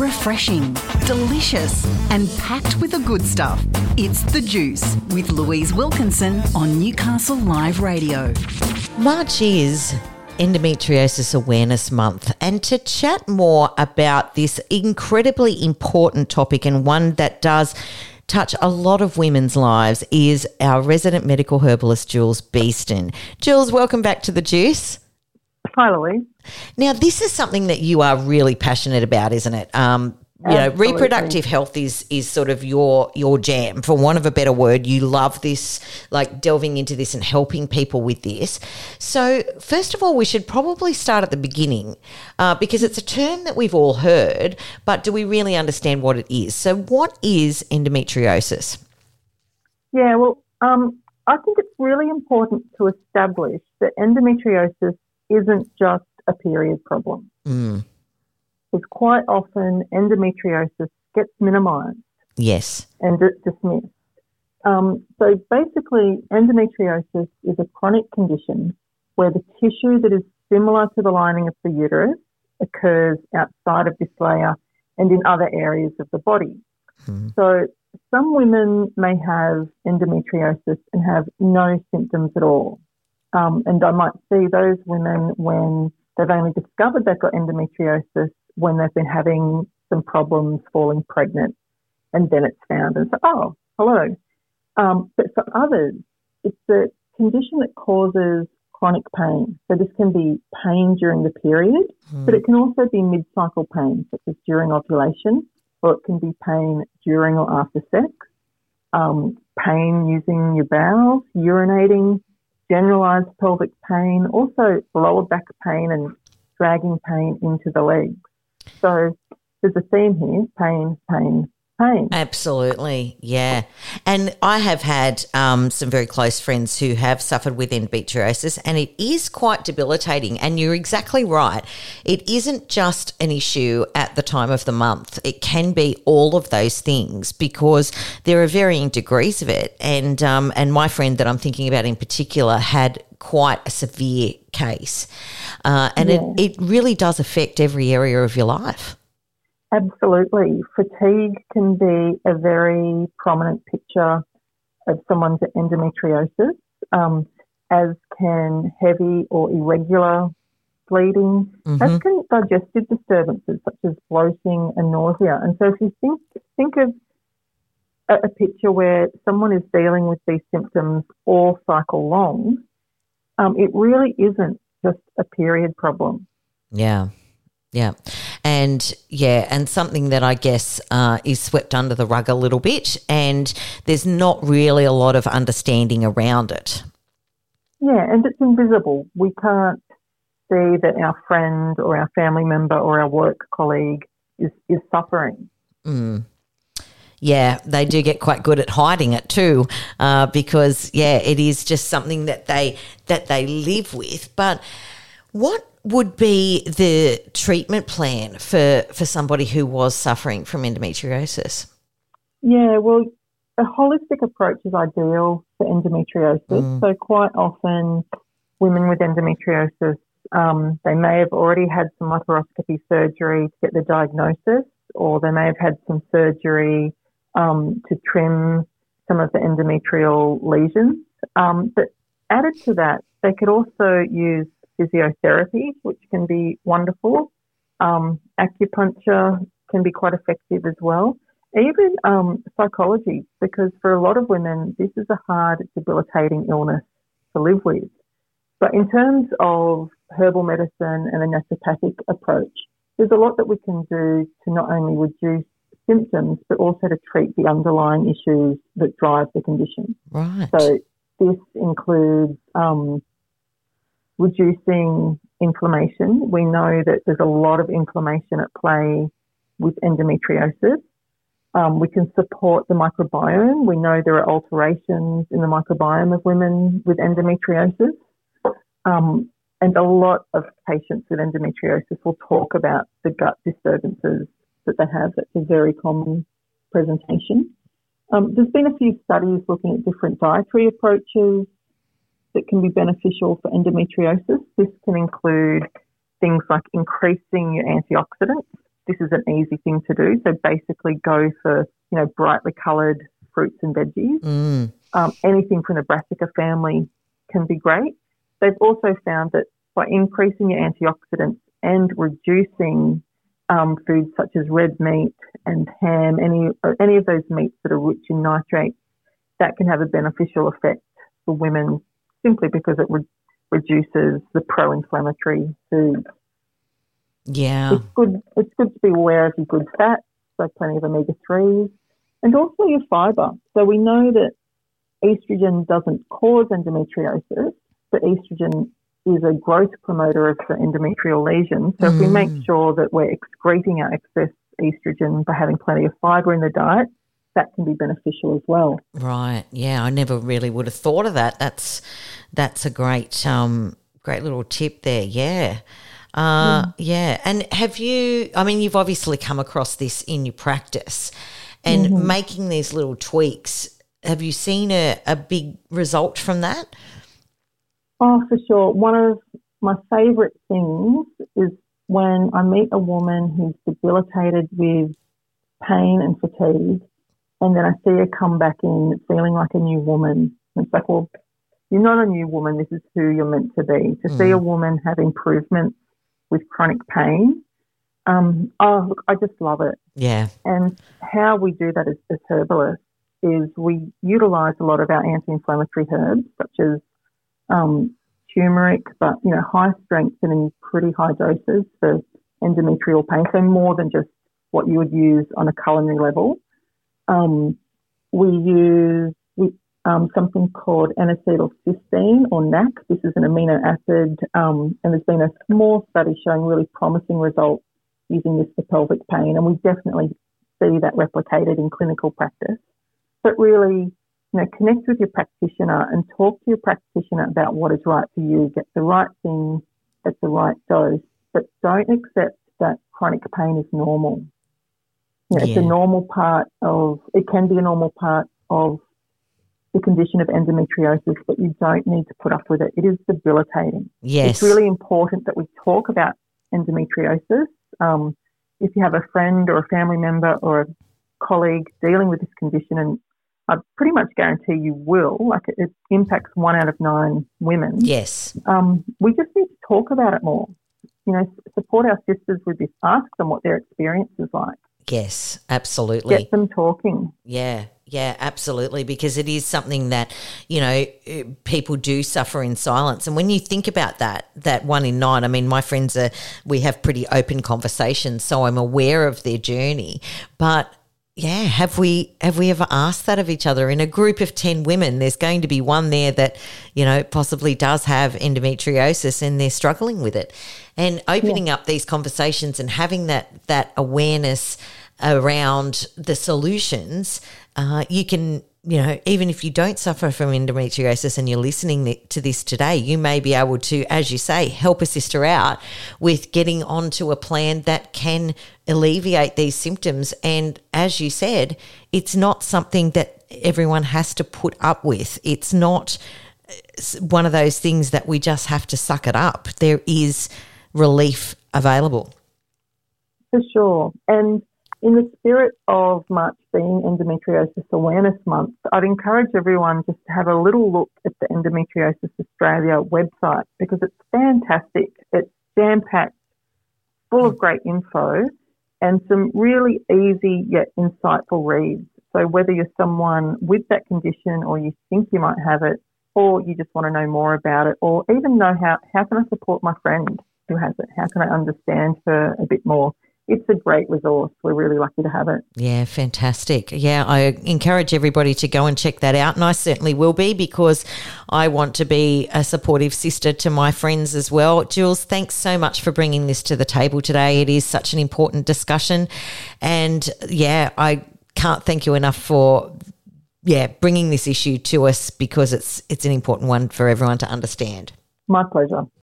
refreshing, delicious, and packed with the good stuff. It's The Juice with Louise Wilkinson on Newcastle Live Radio. March is Endometriosis Awareness Month, and to chat more about this incredibly important topic and one that does touch a lot of women's lives is our resident medical herbalist, Jules Beeston. Jules, welcome back to The Juice. Hi, Louise. Now, this is something that you are really passionate about, isn't it? Um, you know, reproductive health is is sort of your your jam, for want of a better word. You love this, like delving into this and helping people with this. So, first of all, we should probably start at the beginning uh, because it's a term that we've all heard, but do we really understand what it is? So, what is endometriosis? Yeah, well, um, I think it's really important to establish that endometriosis isn't just a period problem. Mm, Because quite often endometriosis gets minimised yes. and di- dismissed. Um, so basically, endometriosis is a chronic condition where the tissue that is similar to the lining of the uterus occurs outside of this layer and in other areas of the body. So some women may have endometriosis and have no symptoms at all. Um, and I might see those women when they've only discovered they've got endometriosis when they've been having some problems falling pregnant and then it's found and so, oh, hello. Um, but for others, it's a condition that causes chronic pain. So this can be pain during the period, but it can also be mid-cycle pain, such as during ovulation, or it can be pain during or after sex, um, pain using your bowels, urinating, generalized pelvic pain, also lower back pain and dragging pain into the legs. So there's a theme here, pain, pain, pain. Absolutely, yeah. And I have had um, some very close friends who have suffered with endometriosis, and it is quite debilitating. And you're exactly right. It isn't just an issue at the time of the month, it can be all of those things because there are varying degrees of it. And, um, and my friend that I'm thinking about in particular had quite a severe case. Uh, and Yeah. it, it really does affect every area of your life. Absolutely. Fatigue can be a very prominent picture of someone's endometriosis, um, as can heavy or irregular bleeding, as can digestive disturbances such as bloating and nausea. And so if you think, think of a, a picture where someone is dealing with these symptoms all cycle long, um, it really isn't just a period problem. Yeah. Yeah. And yeah, and something that I guess uh, is swept under the rug a little bit, and there's not really a lot of understanding around it. Yeah, and it's invisible. We can't see that our friend or our family member or our work colleague is, is suffering. Yeah, they do get quite good at hiding it too, uh, because yeah, it is just something that they that they live with. But what would be the treatment plan for for somebody who was suffering from endometriosis? Yeah, well, a holistic approach is ideal for endometriosis. So quite often, women with endometriosis, um, they may have already had some laparoscopy surgery to get the diagnosis, or they may have had some surgery um, to trim some of the endometrial lesions. Um, but added to that, they could also use physiotherapy, which can be wonderful. Um, acupuncture can be quite effective as well. Even um, psychology, because for a lot of women, this is a hard, debilitating illness to live with. But in terms of herbal medicine and a naturopathic approach, there's a lot that we can do to not only reduce symptoms, but also to treat the underlying issues that drive the condition. Right. So this includes um, reducing inflammation. We know that there's a lot of inflammation at play with endometriosis. Um, we can support the microbiome. We know there are alterations in the microbiome of women with endometriosis. Um, and a lot of patients with endometriosis will talk about the gut disturbances that they have. That's a very common presentation. Um, there's been a few studies looking at different dietary approaches that can be beneficial for endometriosis. This can include things like increasing your antioxidants. this is an easy thing to do. So basically, go for you know brightly coloured fruits and veggies. Mm. Um, anything from the brassica family can be great. They've also found that by increasing your antioxidants and reducing um, foods such as red meat and ham, any any of those meats that are rich in nitrates, that can have a beneficial effect for women simply because it re- reduces the pro-inflammatory foods. Yeah, It's good. It's good to be aware of your good fats, so plenty of omega threes, and also your fibre. So we know that estrogen doesn't cause endometriosis, but estrogen is a growth promoter of the endometrial lesion. So if we make mm. sure that we're excreting our excess estrogen by having plenty of fibre in the diet, that can be beneficial as well. right. Yeah, I never really would have thought of that. That's that's a great um great little tip there. Yeah. Uh, yeah. And have you, I mean, you've obviously come across this in your practice and making these little tweaks. Have you seen a, a big result from that? Oh, for sure. One of my favourite things is when I meet a woman who's debilitated with pain and fatigue, and then I see her come back in feeling like a new woman. It's like, well, you're not a new woman. This is who you're meant to be. To see a woman have improvements with chronic pain, um, oh, look, I just love it. Yeah. And how we do that as, as herbalists is we utilize a lot of our anti-inflammatory herbs, such as um, turmeric, but you know, high strength and in pretty high doses for endometrial pain. So more than just what you would use on a culinary level. Um, we use um, something called N-acetylcysteine or NAC. This is an amino acid, um, and there's been a small study showing really promising results using this for pelvic pain, and we definitely see that replicated in clinical practice. But really, you know, connect with your practitioner and talk to your practitioner about what is right for you. Get the right thing at the right dose, but don't accept that chronic pain is normal. You know, It's a normal part of, it can be a normal part of the condition of endometriosis, but you don't need to put up with it. It is debilitating. Yes. It's really important that we talk about endometriosis. Um, if you have a friend or a family member or a colleague dealing with this condition, and I pretty much guarantee you will, like it, it impacts one out of nine women. yes. Um, we just need to talk about it more. You know, support our sisters with this. Ask them what their experience is like. Yes. Absolutely. Get them talking. Yeah, yeah, absolutely. Because it is something that you know eh, people do suffer in silence, and when you think about that, that one in nine. I mean, my friends are. We have pretty open conversations, so I'm aware of their journey. But yeah, have we have we ever asked that of each other in a group of ten women? There's going to be one there that you know possibly does have endometriosis, and they're struggling with it. And opening up these conversations and having that that awareness around the solutions, uh, you can, you know, even if you don't suffer from endometriosis and you're listening to this today, you may be able to, as you say, help a sister out with getting onto a plan that can alleviate these symptoms. And as you said, it's not something that everyone has to put up with. It's not uh, one of those things that we just have to suck it up. There is relief available. For sure. And in the spirit of March being Endometriosis Awareness Month, I'd encourage everyone just to have a little look at the Endometriosis Australia website because it's fantastic. It's jam packed, full of great info, and some really easy yet insightful reads. So whether you're someone with that condition or you think you might have it, or you just want to know more about it, or even know how, how can I support my friend who has it? How can I understand her a bit more? It's a great resource. We're really lucky to have it. Yeah, fantastic. Yeah, I encourage everybody to go and check that out. And I certainly will be because I want to be a supportive sister to my friends as well. Jules, thanks so much for bringing this to the table today. It is such an important discussion. And yeah, I can't thank you enough for yeah, bringing this issue to us because it's it's an important one for everyone to understand. My pleasure.